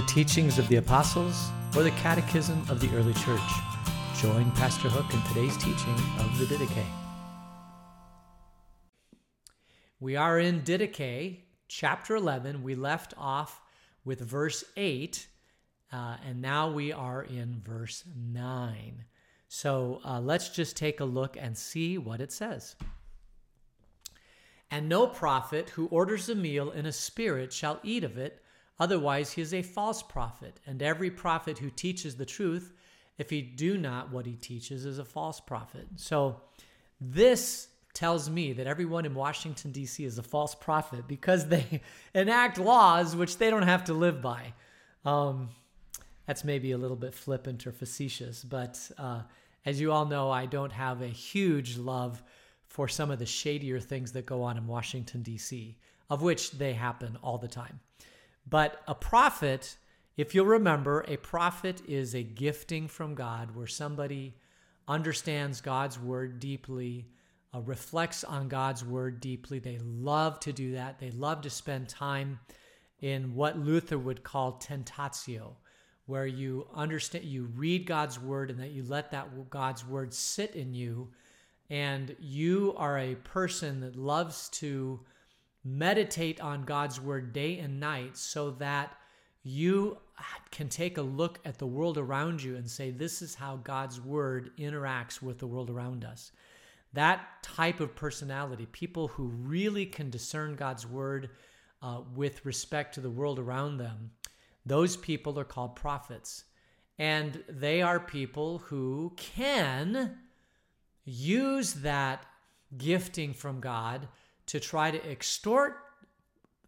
the teachings of the apostles, or the catechism of the early church. Join Pastor Hook in today's teaching of the Didache. We are in Didache, chapter 11. We left off with verse 8, uh, and now we are in verse 9. So uh, let's just take a look and see what it says. And no prophet who orders a meal in a spirit shall eat of it, otherwise he is a false prophet. And every prophet who teaches the truth, if he do not what he teaches, is a false prophet. So this tells me that everyone in Washington, D.C. is a false prophet because they enact laws which they don't have to live by. Um, that's maybe a little bit flippant or facetious, but uh, as you all know, I don't have a huge love for some of the shadier things that go on in Washington, D.C., of which they happen all the time. But a prophet, if you'll remember, a prophet is a gifting from God where somebody understands God's word deeply, uh, reflects on God's word deeply. They love to do that. They love to spend time in what Luther would call tentatio, where you understand, you read God's word and that you let that God's word sit in you and you are a person that loves to meditate on God's word day and night so that you can take a look at the world around you and say, This is how God's word interacts with the world around us. That type of personality, people who really can discern God's word uh, with respect to the world around them, those people are called prophets. And they are people who can use that gifting from God to try to extort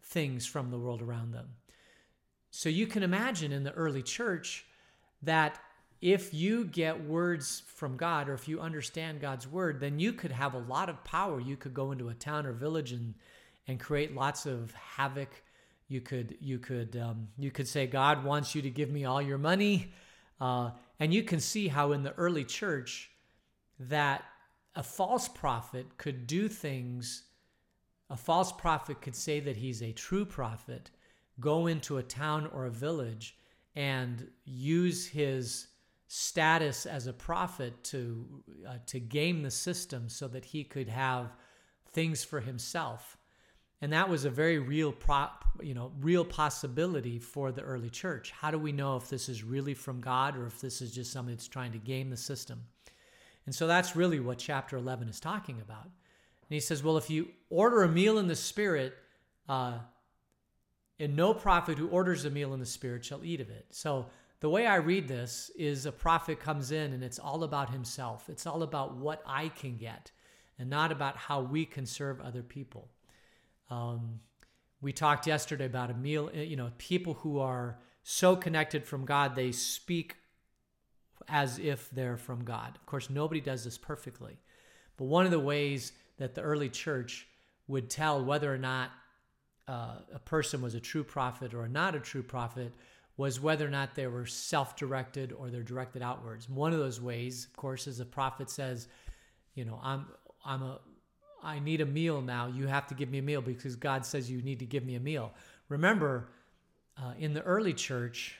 things from the world around them. So you can imagine in the early church that if you get words from God or if you understand God's word, then you could have a lot of power. You could go into a town or village and and create lots of havoc. You could you could um, you could say God wants you to give me all your money, uh, and you can see how in the early church that a false prophet could do things, a false prophet could say that he's a true prophet, go into a town or a village and use his status as a prophet to uh, to game the system so that he could have things for himself. And that was a very real prop you know real possibility for the early church. How do we know if this is really from god or if this is just somebody that's trying to game the system? And so that's really what chapter 11 is talking about. And he says, well, if you order a meal in the Spirit, uh, and no prophet who orders a meal in the Spirit shall eat of it. So the way I read this is a prophet comes in and it's all about himself. It's all about what I can get and not about how we can serve other people. Um, we talked yesterday about a meal, you know, people who are so connected from God, they speak as if they're from God. Of course, nobody does this perfectly. But one of the ways that the early church would tell whether or not uh, a person was a true prophet or not a true prophet was whether or not they were self directed or they're directed outwards. One of those ways, of course, is a prophet says, you know, I'm, I'm a, I need a meal now. You have to give me a meal because God says you need to give me a meal. Remember, uh, in the early church,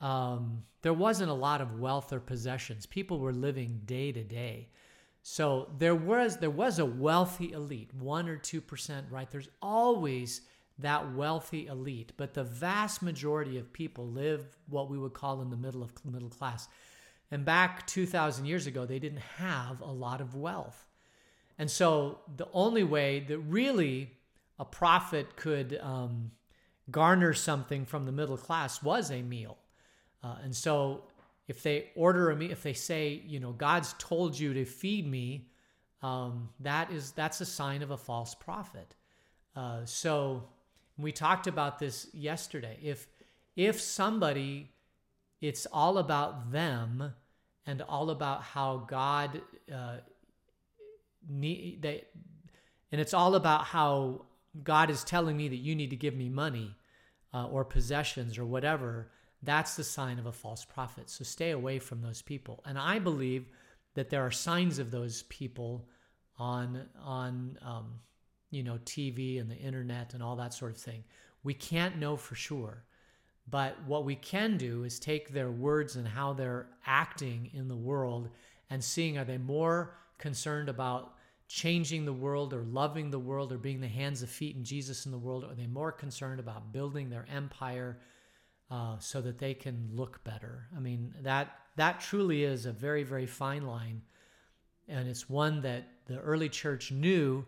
um, there wasn't a lot of wealth or possessions. People were living day to day. So there was there was a wealthy elite, one or two percent, right? There's always that wealthy elite, but the vast majority of people live what we would call in the middle of the middle class. And back 2,000 years ago, they didn't have a lot of wealth. And so the only way that really a prophet could um, garner something from the middle class was a meal. Uh, and so if they order me, if they say, you know, God's told you to feed me, um, that is that's a sign of a false prophet. Uh, so we talked about this yesterday. If if somebody, it's all about them and all about how God uh, need they, and it's all about how God is telling me that you need to give me money uh, or possessions or whatever that's the sign of a false prophet. So stay away from those people. And I believe that there are signs of those people on on um, you know TV and the internet and all that sort of thing. We can't know for sure, But what we can do is take their words and how they're acting in the world and seeing are they more concerned about changing the world or loving the world or being the hands and feet in Jesus in the world? Or are they more concerned about building their empire uh, so that they can look better? I mean, that that truly is a very, very fine line. And it's one that the early church knew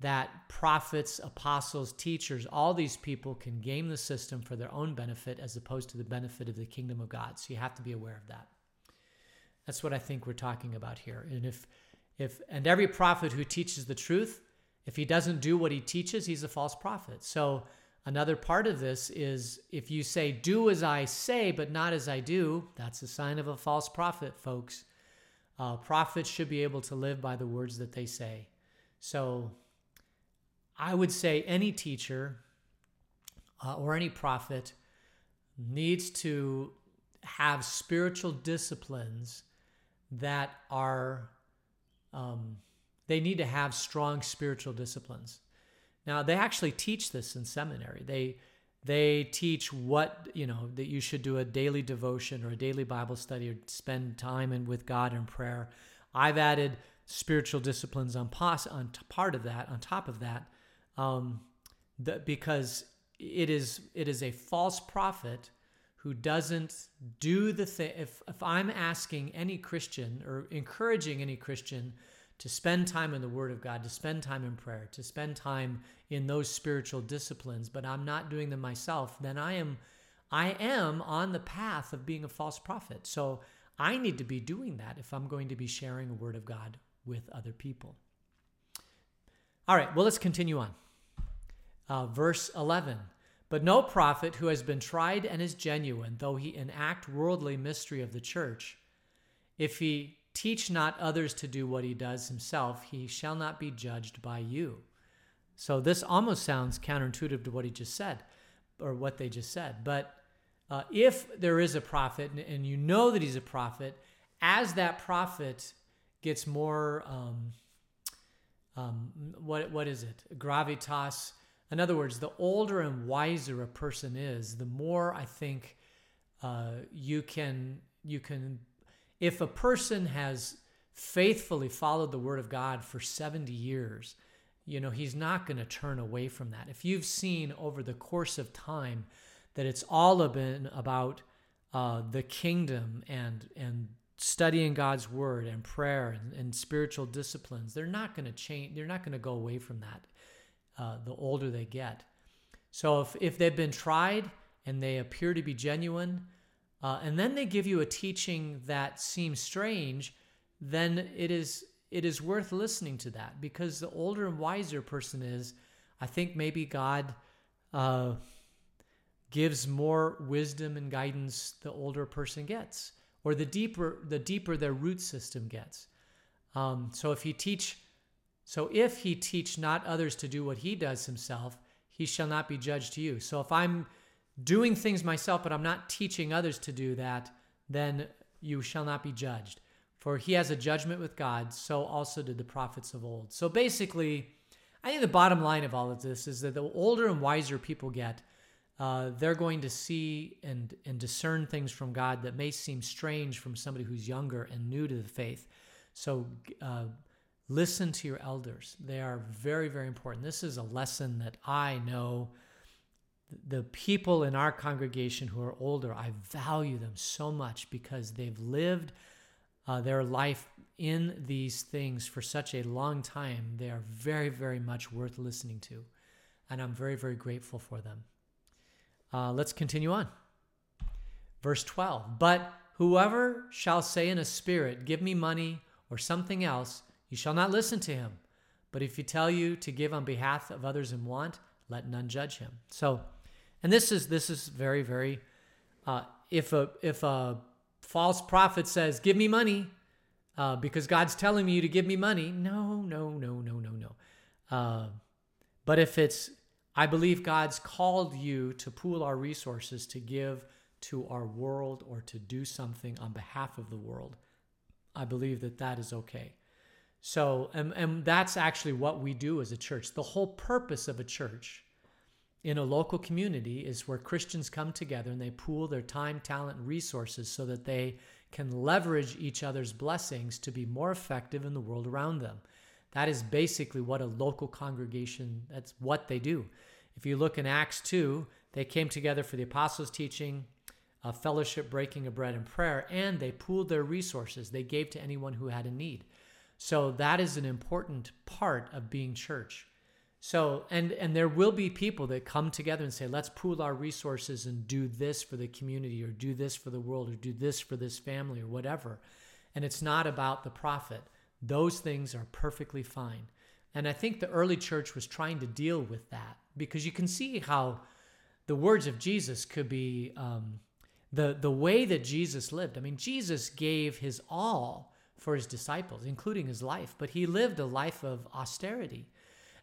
that prophets, apostles, teachers, all these people can game the system for their own benefit as opposed to the benefit of the kingdom of God. So you have to be aware of that. That's what I think we're talking about here. And if if and every prophet who teaches the truth, if he doesn't do what he teaches, he's a false prophet. So another part of this is if you say do as I say but not as I do, that's a sign of a false prophet, folks. Uh, prophets should be able to live by the words that they say. So I would say any teacher uh, or any prophet needs to have spiritual disciplines that are, um, they need to have strong spiritual disciplines. Now, they actually teach this in seminary. They, they teach what, you know, that you should do a daily devotion or a daily Bible study or spend time in, with God in prayer. I've added spiritual disciplines on, pos- on t- part of that, on top of that um, because it is it is a false prophet who doesn't do the thing. If if I'm asking any Christian or encouraging any Christian to spend time in the Word of God, to spend time in prayer, to spend time in those spiritual disciplines, but I'm not doing them myself, then I am I am on the path of being a false prophet. So I need to be doing that if I'm going to be sharing a word of God with other people. All right, well, let's continue on. Uh, verse 11. But no prophet who has been tried and is genuine, though he enact worldly mystery of the church, if he teach not others to do what he does himself, he shall not be judged by you. So this almost sounds counterintuitive to what he just said, or what they just said. But uh, if there is a prophet, and, and, you know that he's a prophet, as that prophet gets more um, um, what what is it? Gravitas. In other words, the older and wiser a person is, the more I think uh, you can you can. If a person has faithfully followed the Word of God for seventy years, you know he's not going to turn away from that. If you've seen over the course of time that it's all been about uh, the kingdom and and studying God's word and prayer and, and spiritual disciplines, they're not going to change. They're not going to go away from that uh, the older they get. So if, if they've been tried and they appear to be genuine, uh, and then they give you a teaching that seems strange, then it is it is worth listening to that because the older and wiser person is, I think maybe God uh, gives more wisdom and guidance the older person gets or the deeper the deeper their root system gets. Um, so if he teach, so if he teach not others to do what he does himself, he shall not be judged to you. So if I'm doing things myself, but I'm not teaching others to do that, then you shall not be judged. For he has a judgment with God, so also did the prophets of old. So basically, I think the bottom line of all of this is that the older and wiser people get, uh, they're going to see and, and discern things from God that may seem strange from somebody who's younger and new to the faith. So uh, listen to your elders. They are very, very important. This is a lesson that I know the people in our congregation who are older, I value them so much because they've lived uh, their life in these things for such a long time. They are very, very much worth listening to. And I'm very, very grateful for them. Uh, let's continue on. Verse 12. But whoever shall say in a spirit, Give me money or something else, you shall not listen to him. But if he tell you to give on behalf of others in want, let none judge him. So, and this is this is very very. Uh, if a if a false prophet says, "Give me money," uh, because God's telling you to give me money, no, no, no, no, no, no. Uh, but if it's I believe God's called you to pool our resources to give to our world or to do something on behalf of the world. I believe that that is okay. So, and, and that's actually what we do as a church. The whole purpose of a church in a local community is where Christians come together and they pool their time, talent, resources so that they can leverage each other's blessings to be more effective in the world around them. That is basically what a local congregation, that's what they do. If you look in Acts 2, they came together for the apostles' teaching, a fellowship, breaking of bread, and prayer, and they pooled their resources. They gave to anyone who had a need. So that is an important part of being church. So and and there will be people that come together and say, let's pool our resources and do this for the community or do this for the world or do this for this family or whatever. And it's not about the profit. Those things are perfectly fine. And I think the early church was trying to deal with that because you can see how the words of Jesus could be um, the the way that Jesus lived. I mean, Jesus gave his all for his disciples, including his life, but he lived a life of austerity.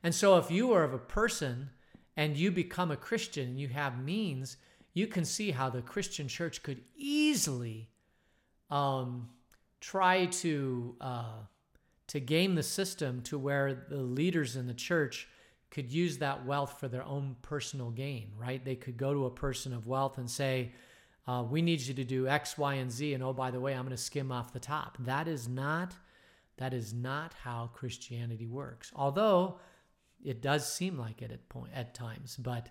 And so, if you are of a person and you become a Christian and you have means, you can see how the Christian church could easily um, try to uh, to game the system to where the leaders in the church could use that wealth for their own personal gain. Right? They could go to a person of wealth and say, uh, "We need you to do X, Y, and Z," and oh, by the way, I'm going to skim off the top. That is not that is not how Christianity works. Although it does seem like it at point at times, but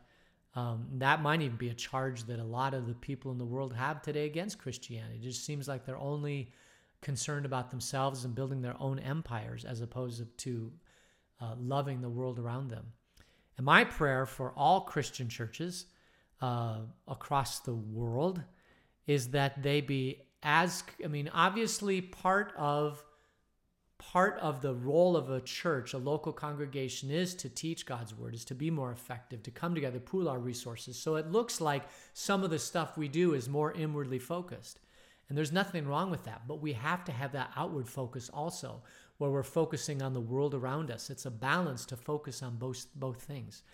um, that might even be a charge that a lot of the people in the world have today against Christianity. It just seems like they're only concerned about themselves and building their own empires as opposed to uh, loving the world around them. And my prayer for all Christian churches uh, across the world is that they be as, I mean, obviously part of part of the role of a church, a local congregation, is to teach God's word, is to be more effective, to come together, pool our resources. So it looks like some of the stuff we do is more inwardly focused. And there's nothing wrong with that, but we have to have that outward focus also, where we're focusing on the world around us. It's a balance to focus on both both things,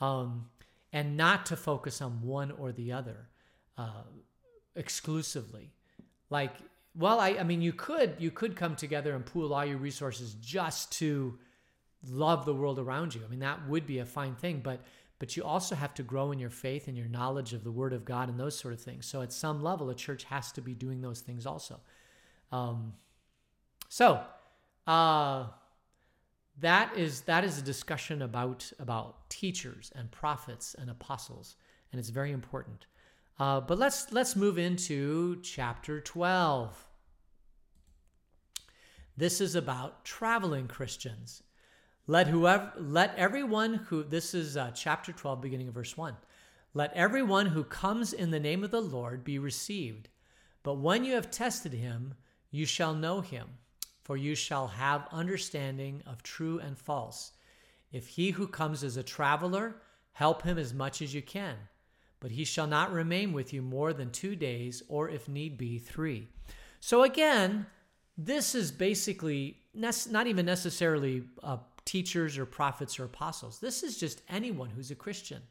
um, and not to focus on one or the other uh, exclusively. Like well, I, I mean, you could you could come together and pool all your resources just to love the world around you. I mean, that would be a fine thing, but but you also have to grow in your faith and your knowledge of the Word of God and those sort of things. So at some level, a church has to be doing those things also. Um, so uh, that is that is a discussion about about teachers and prophets and apostles, and it's very important. Uh, but let's let's move into chapter 12. This is about traveling Christians. Let whoever let everyone who this is uh, chapter 12 beginning of verse 1. Let everyone who comes in the name of the Lord be received. But when you have tested him, you shall know him, for you shall have understanding of true and false. If he who comes as a traveler, help him as much as you can but he shall not remain with you more than two days, or if need be, three. So again, this is basically not even necessarily uh, teachers or prophets or apostles. This is just anyone who's a Christian.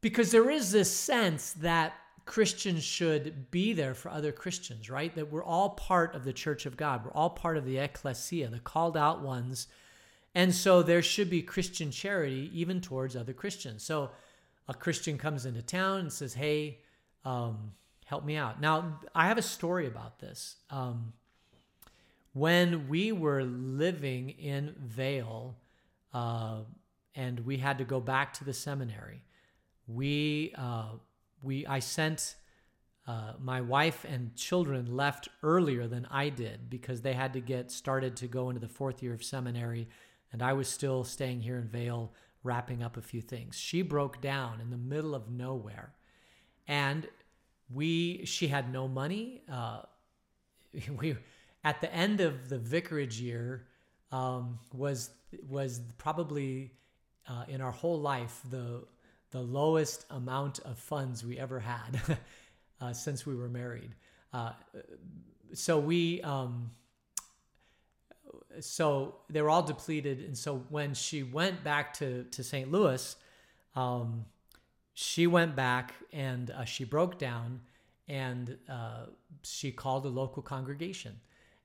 Because there is this sense that Christians should be there for other Christians, right? That we're all part of the church of God. We're all part of the ecclesia, the called out ones. And so there should be Christian charity even towards other Christians. So a Christian comes into town and says, Hey, um, help me out. Now, I have a story about this. Um, when we were living in Vale uh, and we had to go back to the seminary, we, uh, we, I sent uh, my wife and children left earlier than I did because they had to get started to go into the fourth year of seminary, and I was still staying here in Vail wrapping up a few things. She broke down in the middle of nowhere, and we she had no money. Uh, we at the end of the vicarage year um, was was probably uh, in our whole life the the lowest amount of funds we ever had uh, since we were married. Uh, so we um, so they were all depleted. And so when she went back to, to St. Louis, um, she went back and uh, she broke down and uh, she called a local congregation.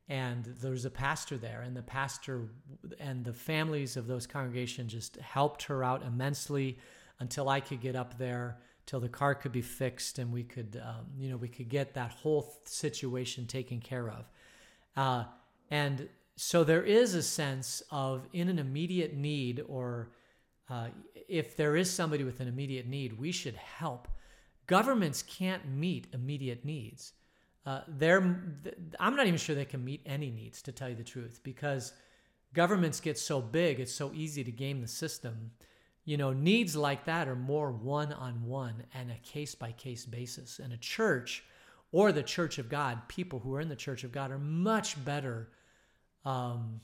And there was a pastor there, and the pastor and the families of those congregations just helped her out immensely. until I could get up there, till the car could be fixed, and we could, um, you know, we could get that whole situation taken care of. Uh, and so there is a sense of in an immediate need, or uh, if there is somebody with an immediate need, we should help. Governments can't meet immediate needs. Uh, I'm not even sure they can meet any needs, to tell you the truth, because governments get so big, it's so easy to game the system. You know, needs like that are more one on one and a case by case basis. And a church or the church of God, people who are in the church of God, are much better. Um,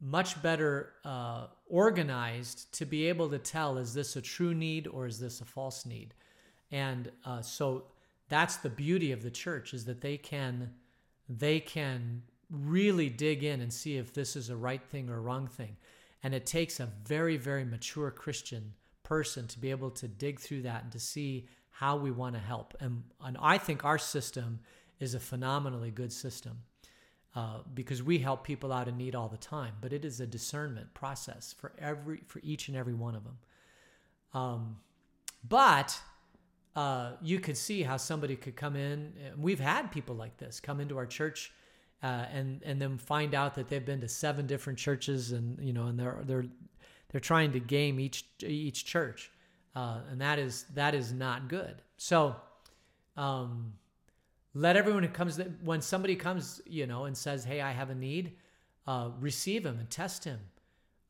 much better uh, organized to be able to tell is this a true need or is this a false need and uh, so that's the beauty of the church is that they can they can really dig in and see if this is a right thing or wrong thing. And it takes a very, very mature Christian person to be able to dig through that and to see how we want to help. And, and I think our system is a phenomenally good system uh, because we help people out in need all the time. But it is a discernment process for every for each and every one of them. Um, but uh, you could see how somebody could come in. We've had people like this come into our church uh, and and then find out that they've been to seven different churches, and you know, and they're they're they're trying to game each each church, uh, and that is that is not good. So, um, let everyone who comes when somebody comes, you know, and says, "Hey, I have a need," uh, receive him and test him,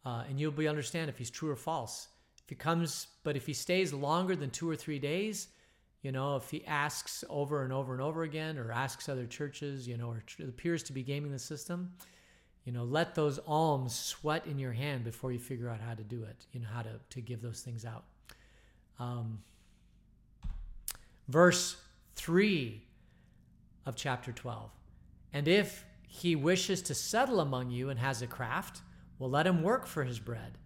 uh, and you'll be understand if he's true or false. If he comes, but if he stays longer than two or three days, you know, if he asks over and over and over again or asks other churches, you know, or appears to be gaming the system, you know, let those alms sweat in your hand before you figure out how to do it, you know, how to, to give those things out. Um, verse 3 of chapter 12. And if he wishes to settle among you and has a craft, well, let him work for his bread.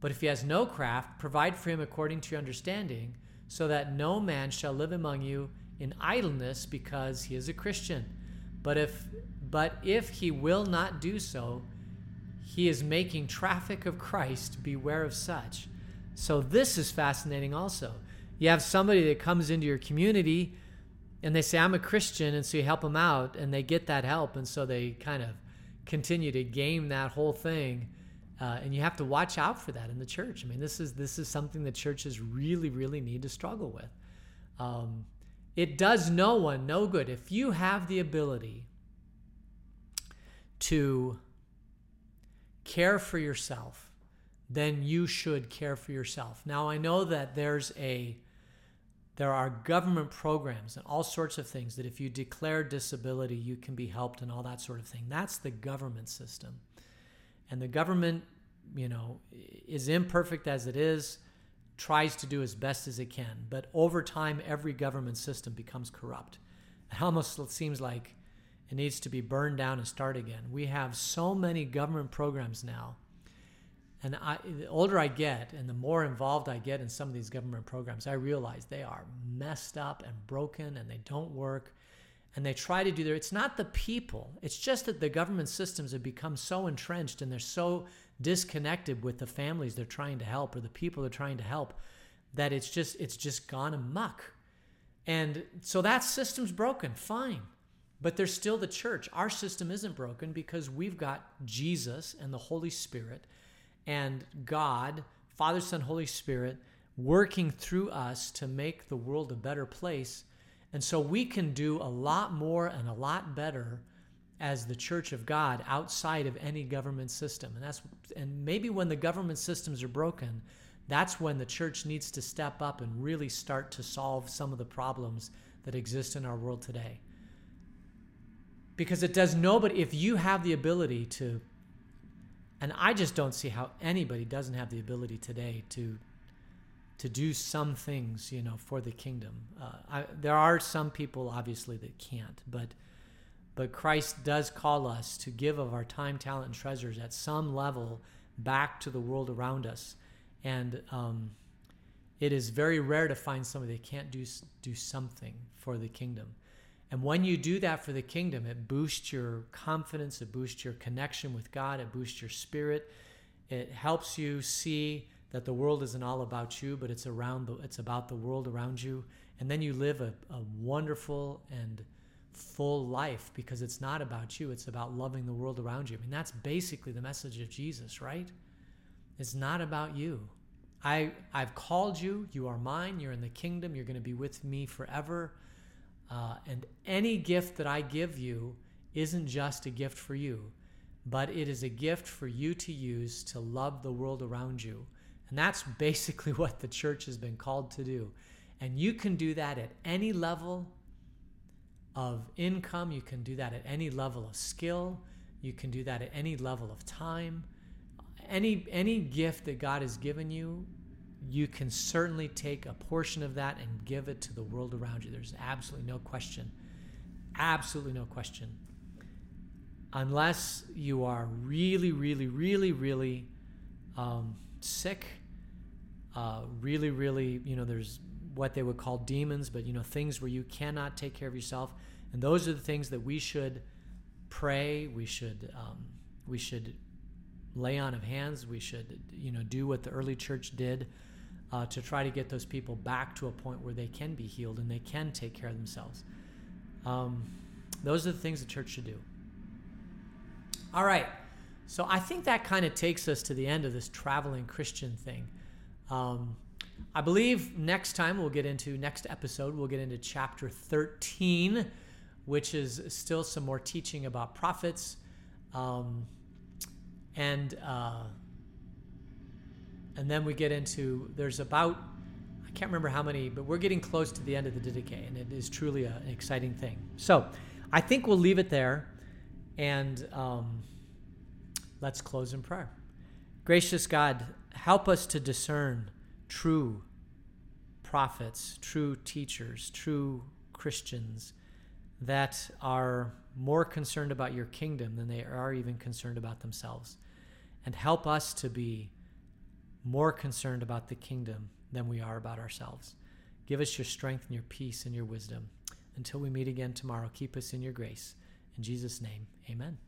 But if he has no craft, provide for him according to your understanding so that no man shall live among you in idleness because he is a Christian. But if but if he will not do so, he is making traffic of Christ. Beware of such. So this is fascinating also. You have somebody that comes into your community and they say, I'm a Christian, and so you help them out, and they get that help, and so they kind of continue to game that whole thing uh, and you have to watch out for that in the church. I mean, this is this is something that churches really, really need to struggle with. Um, it does no one no good if you have the ability to care for yourself. Then you should care for yourself. Now I know that there's a there are government programs and all sorts of things that if you declare disability, you can be helped and all that sort of thing. That's the government system. And the government, you know, is imperfect as it is, tries to do as best as it can. But over time, every government system becomes corrupt. It almost seems like it needs to be burned down and start again. We have so many government programs now. And I, the older I get and the more involved I get in some of these government programs, I realize they are messed up and broken and they don't work. And they try to do their it's not the people. It's just that the government systems have become so entrenched and they're so disconnected with the families they're trying to help or the people they're trying to help that it's just it's just gone amuck and so that system's broken fine. But there's still the church. Our system isn't broken because we've got jesus and the holy spirit and god father son holy spirit working through us to make the world a better place and so we can do a lot more and a lot better as the church of God outside of any government system. And that's and maybe when the government systems are broken, that's when the church needs to step up and really start to solve some of the problems that exist in our world today. Because it does nobody if you have the ability to and I just don't see how anybody doesn't have the ability today to to do some things, you know, for the kingdom. Uh, I, there are some people, obviously, that can't, but but Christ does call us to give of our time, talent, and treasures at some level back to the world around us, and um, it is very rare to find somebody that can't do do something for the kingdom. And when you do that for the kingdom, it boosts your confidence, it boosts your connection with God, it boosts your spirit, it helps you see that the world isn't all about you, but it's around the, it's about the world around you. And then you live a, a wonderful and full life because it's not about you, it's about loving the world around you. I mean, that's basically the message of Jesus, right? It's not about you. I, I've called you, you are mine, you're in the kingdom, you're going to be with me forever. Uh, and any gift that I give you isn't just a gift for you, but it is a gift for you to use to love the world around you. And that's basically what the church has been called to do. And you can do that at any level of income, you can do that at any level of skill, you can do that at any level of time. Any any gift that God has given you, you can certainly take a portion of that and give it to the world around you. There's absolutely no question. Absolutely no question. Unless you are really, really, really, really um, sick, uh, really, really, you know, there's what they would call demons, but you know, things where you cannot take care of yourself. And those are the things that we should pray. We should um, we should lay on of hands. We should you know do what the early church did uh, to try to get those people back to a point where they can be healed and they can take care of themselves. Um, those are the things the church should do. All right. So I think that kind of takes us to the end of this traveling Christian thing. Um, I believe next time we'll get into, next episode, we'll get into chapter 13, which is still some more teaching about prophets. Um, and, uh, and then we get into, there's about, I can't remember how many, but we're getting close to the end of the Didache, and it is truly a, an exciting thing. So I think we'll leave it there, and um, let's close in prayer. Gracious God, help us to discern true prophets, true teachers, true Christians that are more concerned about your kingdom than they are even concerned about themselves. And help us to be more concerned about the kingdom than we are about ourselves. Give us your strength and your peace and your wisdom. Until we meet again tomorrow, keep us in your grace. In Jesus' name, amen.